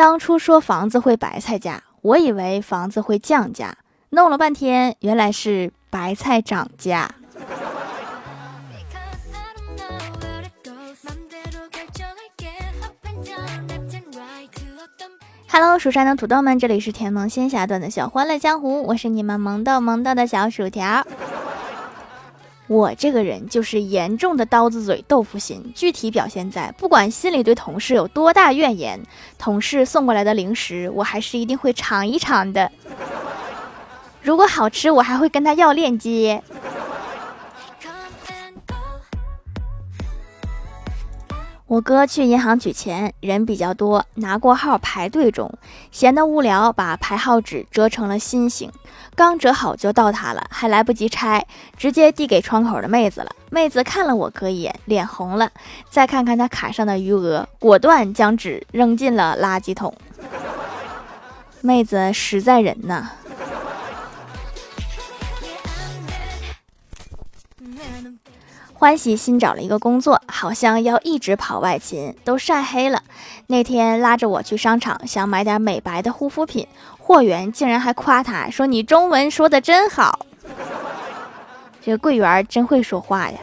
当初说房子会白菜价，我以为房子会降价，弄了半天原来是白菜涨价。Hello，蜀山的土豆们，这里是甜萌仙侠段的小欢乐江湖，我是你们萌豆萌豆的小薯条。我这个人就是严重的刀子嘴豆腐心，具体表现在不管心里对同事有多大怨言，同事送过来的零食我还是一定会尝一尝的。如果好吃，我还会跟他要链接。我哥去银行取钱，人比较多，拿过号排队中，闲得无聊，把排号纸折成了心形，刚折好就到他了，还来不及拆，直接递给窗口的妹子了。妹子看了我哥一眼，脸红了，再看看他卡上的余额，果断将纸扔进了垃圾桶。妹子实在人呐。欢喜新找了一个工作，好像要一直跑外勤，都晒黑了。那天拉着我去商场，想买点美白的护肤品，货员竟然还夸他说：“你中文说的真好。”这个柜员真会说话呀。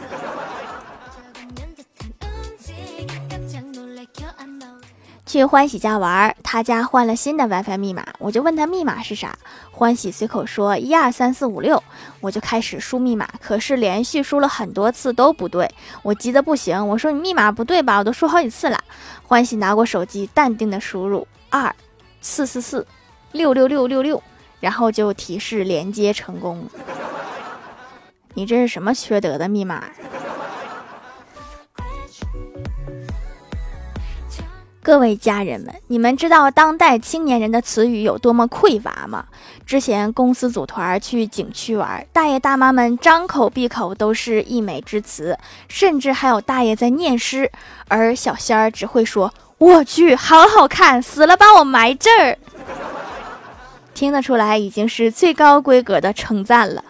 去欢喜家玩，他家换了新的 WiFi 密码，我就问他密码是啥。欢喜随口说一二三四五六，我就开始输密码，可是连续输了很多次都不对，我急得不行。我说你密码不对吧？我都输好几次了。欢喜拿过手机，淡定的输入二四四四六六六六六，然后就提示连接成功。你这是什么缺德的密码？各位家人们，你们知道当代青年人的词语有多么匮乏吗？之前公司组团去景区玩，大爷大妈们张口闭口都是溢美之词，甚至还有大爷在念诗，而小仙儿只会说：“我去，好好看，死了把我埋这儿。”听得出来，已经是最高规格的称赞了。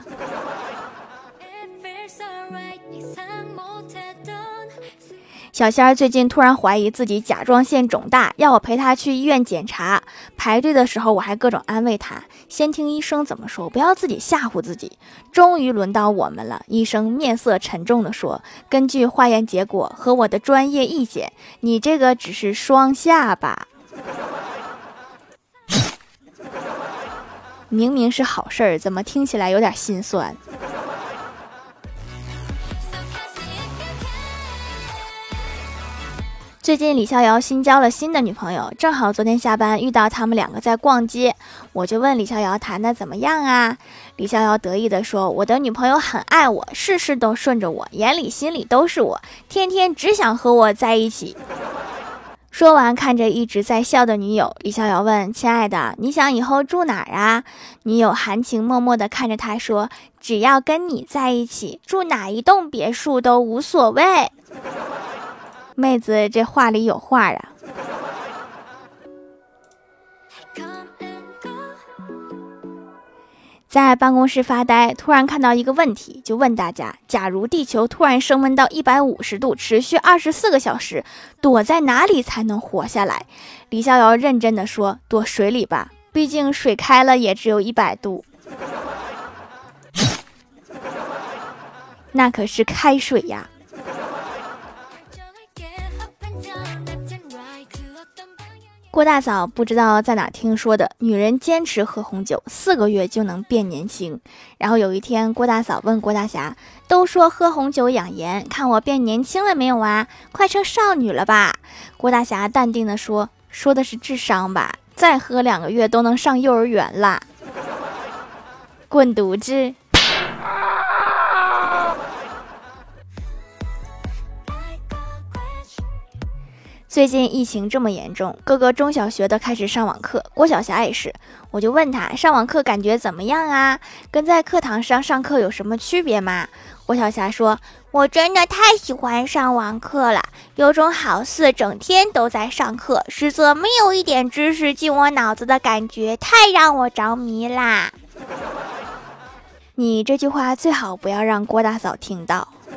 小仙儿最近突然怀疑自己甲状腺肿大，要我陪他去医院检查。排队的时候，我还各种安慰他，先听医生怎么说，不要自己吓唬自己。终于轮到我们了，医生面色沉重地说：“根据化验结果和我的专业意见，你这个只是双下巴。明明是好事儿，怎么听起来有点心酸？”最近李逍遥新交了新的女朋友，正好昨天下班遇到他们两个在逛街，我就问李逍遥谈的怎么样啊？李逍遥得意地说：“我的女朋友很爱我，事事都顺着我，眼里心里都是我，天天只想和我在一起。”说完，看着一直在笑的女友，李逍遥问：“亲爱的，你想以后住哪儿啊？”女友含情脉脉地看着他说：“只要跟你在一起，住哪一栋别墅都无所谓。”妹子，这话里有话啊！在办公室发呆，突然看到一个问题，就问大家：假如地球突然升温到一百五十度，持续二十四个小时，躲在哪里才能活下来？李逍遥认真的说：“躲水里吧，毕竟水开了也只有一百度，那可是开水呀。”郭大嫂不知道在哪听说的，女人坚持喝红酒四个月就能变年轻。然后有一天，郭大嫂问郭大侠：“都说喝红酒养颜，看我变年轻了没有啊？快成少女了吧？”郭大侠淡定地说：“说的是智商吧？再喝两个月都能上幼儿园啦！” 滚犊子！最近疫情这么严重，各个中小学的开始上网课，郭晓霞也是。我就问她上网课感觉怎么样啊？跟在课堂上上课有什么区别吗？郭晓霞说：“我真的太喜欢上网课了，有种好似整天都在上课，实则没有一点知识进我脑子的感觉，太让我着迷啦。”你这句话最好不要让郭大嫂听到。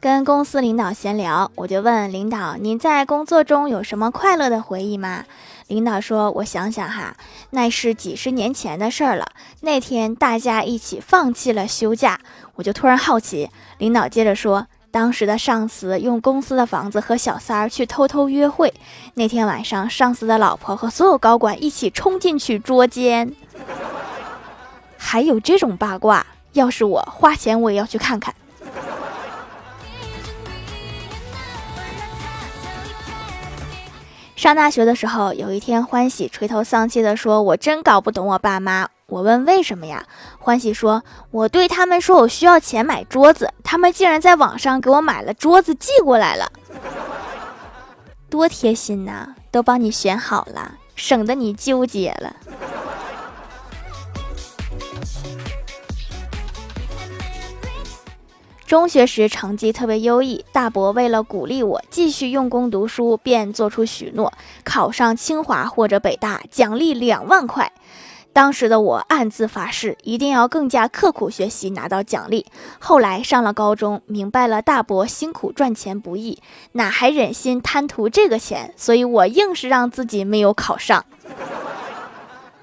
跟公司领导闲聊，我就问领导：“您在工作中有什么快乐的回忆吗？”领导说：“我想想哈，那是几十年前的事儿了。那天大家一起放弃了休假，我就突然好奇。”领导接着说：“当时的上司用公司的房子和小三儿去偷偷约会。那天晚上，上司的老婆和所有高管一起冲进去捉奸。还有这种八卦，要是我花钱，我也要去看看。”上大学的时候，有一天，欢喜垂头丧气地说：“我真搞不懂我爸妈。”我问：“为什么呀？”欢喜说：“我对他们说我需要钱买桌子，他们竟然在网上给我买了桌子寄过来了，多贴心呐！都帮你选好了，省得你纠结了。”中学时成绩特别优异，大伯为了鼓励我继续用功读书，便做出许诺：考上清华或者北大，奖励两万块。当时的我暗自发誓，一定要更加刻苦学习，拿到奖励。后来上了高中，明白了大伯辛苦赚钱不易，哪还忍心贪图这个钱？所以我硬是让自己没有考上。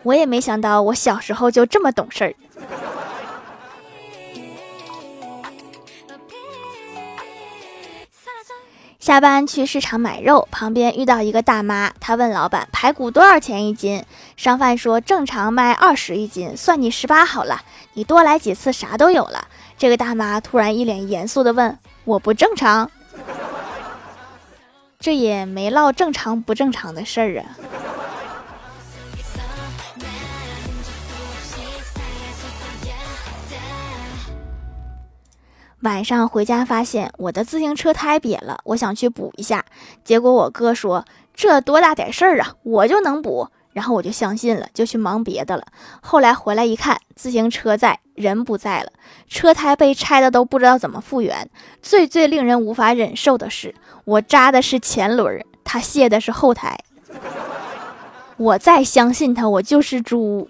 我也没想到，我小时候就这么懂事儿。下班去市场买肉，旁边遇到一个大妈，她问老板排骨多少钱一斤？商贩说正常卖二十一斤，算你十八好了，你多来几次啥都有了。这个大妈突然一脸严肃地问：“我不正常？”这也没唠正常不正常的事儿啊。晚上回家发现我的自行车胎瘪了，我想去补一下，结果我哥说这多大点事儿啊，我就能补。然后我就相信了，就去忙别的了。后来回来一看，自行车在，人不在了，车胎被拆的都不知道怎么复原。最最令人无法忍受的是，我扎的是前轮，他卸的是后胎。我再相信他，我就是猪。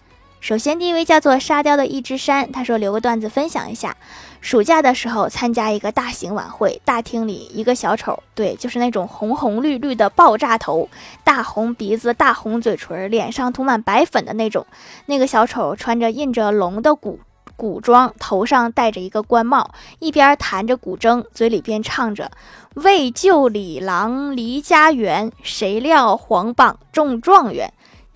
首先，第一位叫做沙雕的一只山，他说留个段子分享一下。暑假的时候参加一个大型晚会，大厅里一个小丑，对，就是那种红红绿绿的爆炸头，大红鼻子、大红嘴唇，脸上涂满白粉的那种。那个小丑穿着印着龙的古古装，头上戴着一个官帽，一边弹着古筝，嘴里边唱着：“为救李郎离家园，谁料皇榜中状元。”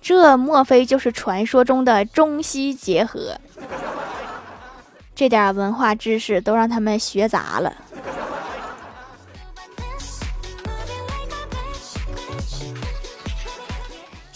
这莫非就是传说中的中西结合？这点文化知识都让他们学杂了。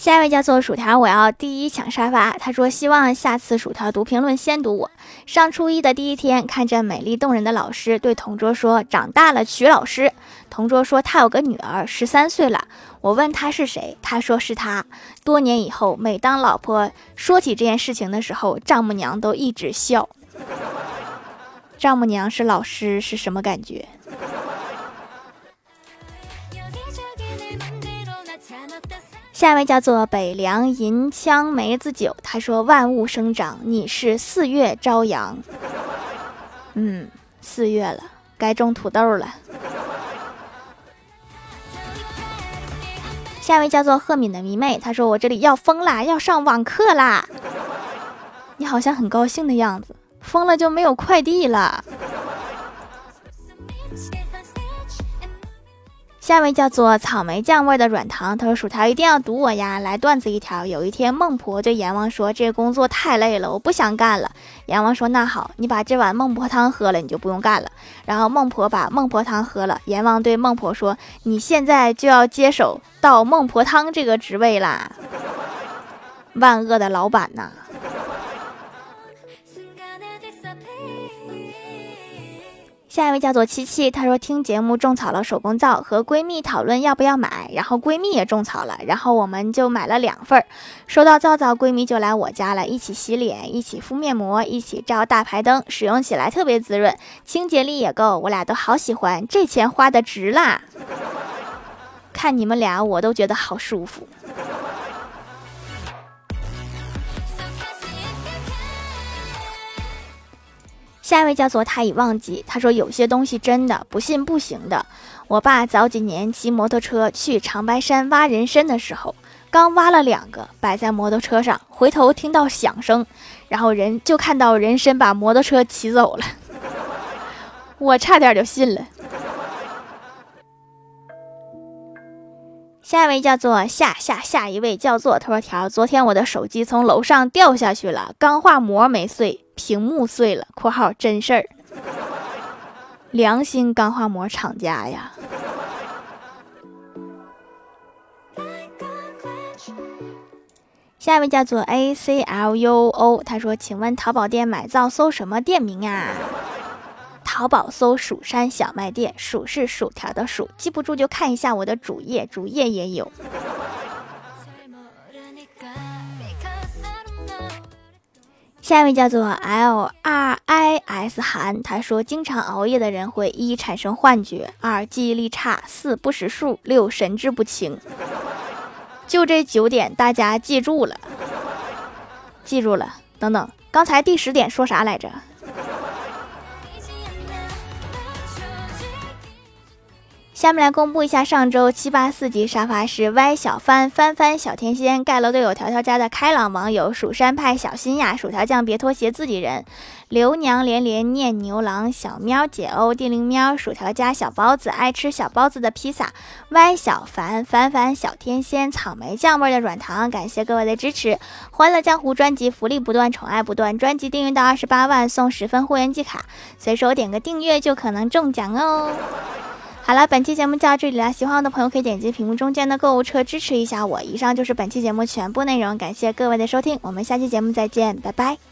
下一位叫做薯条，我要第一抢沙发。他说希望下次薯条读评论先读我。上初一的第一天，看着美丽动人的老师，对同桌说：“长大了娶老师。”同桌说他有个女儿，十三岁了。我问他是谁，他说是他。多年以后，每当老婆说起这件事情的时候，丈母娘都一直笑。丈母娘是老师是什么感觉？下一位叫做北凉银枪梅子酒，他说：“万物生长，你是四月朝阳。”嗯，四月了，该种土豆了。下一位叫做赫敏的迷妹，她说：“我这里要疯啦，要上网课啦！”你好像很高兴的样子，疯了就没有快递了。下一位叫做草莓酱味的软糖，他说：“薯条一定要读我呀！”来段子一条。有一天，孟婆对阎王说：“这工作太累了，我不想干了。”阎王说：“那好，你把这碗孟婆汤喝了，你就不用干了。”然后孟婆把孟婆汤喝了。阎王对孟婆说：“你现在就要接手到孟婆汤这个职位啦！”万恶的老板呐！下一位叫做七七，她说听节目种草了手工皂，和闺蜜讨论要不要买，然后闺蜜也种草了，然后我们就买了两份儿。收到皂皂，闺蜜就来我家了，一起洗脸，一起敷面膜，一起照大排灯，使用起来特别滋润，清洁力也够，我俩都好喜欢，这钱花的值啦！看你们俩，我都觉得好舒服。下一位叫做他已忘记，他说有些东西真的不信不行的。我爸早几年骑摩托车去长白山挖人参的时候，刚挖了两个摆在摩托车上，回头听到响声，然后人就看到人参把摩托车骑走了，我差点就信了。下一位叫做下下下一位叫做头条，昨天我的手机从楼上掉下去了，钢化膜没碎。屏幕碎了（括号真事儿），良心钢化膜厂家呀。下一位叫做 A C L U O，他说：“请问淘宝店买皂搜什么店名啊？”淘宝搜“蜀山小卖店”，薯是薯条的薯，记不住就看一下我的主页，主页也有。下一位叫做 L R I S 韩，他说：经常熬夜的人会一产生幻觉，二记忆力差，四不识数，六神志不清。就这九点，大家记住了，记住了。等等，刚才第十点说啥来着？下面来公布一下上周七八四级沙发是歪小帆翻翻小天仙盖楼队友条条家的开朗网友蜀山派小新呀薯条酱别拖鞋自己人刘娘连连念牛郎小喵解欧地灵喵薯条家小包子爱吃小包子的披萨歪小凡凡凡小天仙草莓酱味的软糖感谢各位的支持欢乐江湖专辑福利不断宠爱不断专辑订阅到二十八万送十分会员季卡随手点个订阅就可能中奖哦。好了，本期节目就到这里了。喜欢我的朋友可以点击屏幕中间的购物车支持一下我。以上就是本期节目全部内容，感谢各位的收听，我们下期节目再见，拜拜。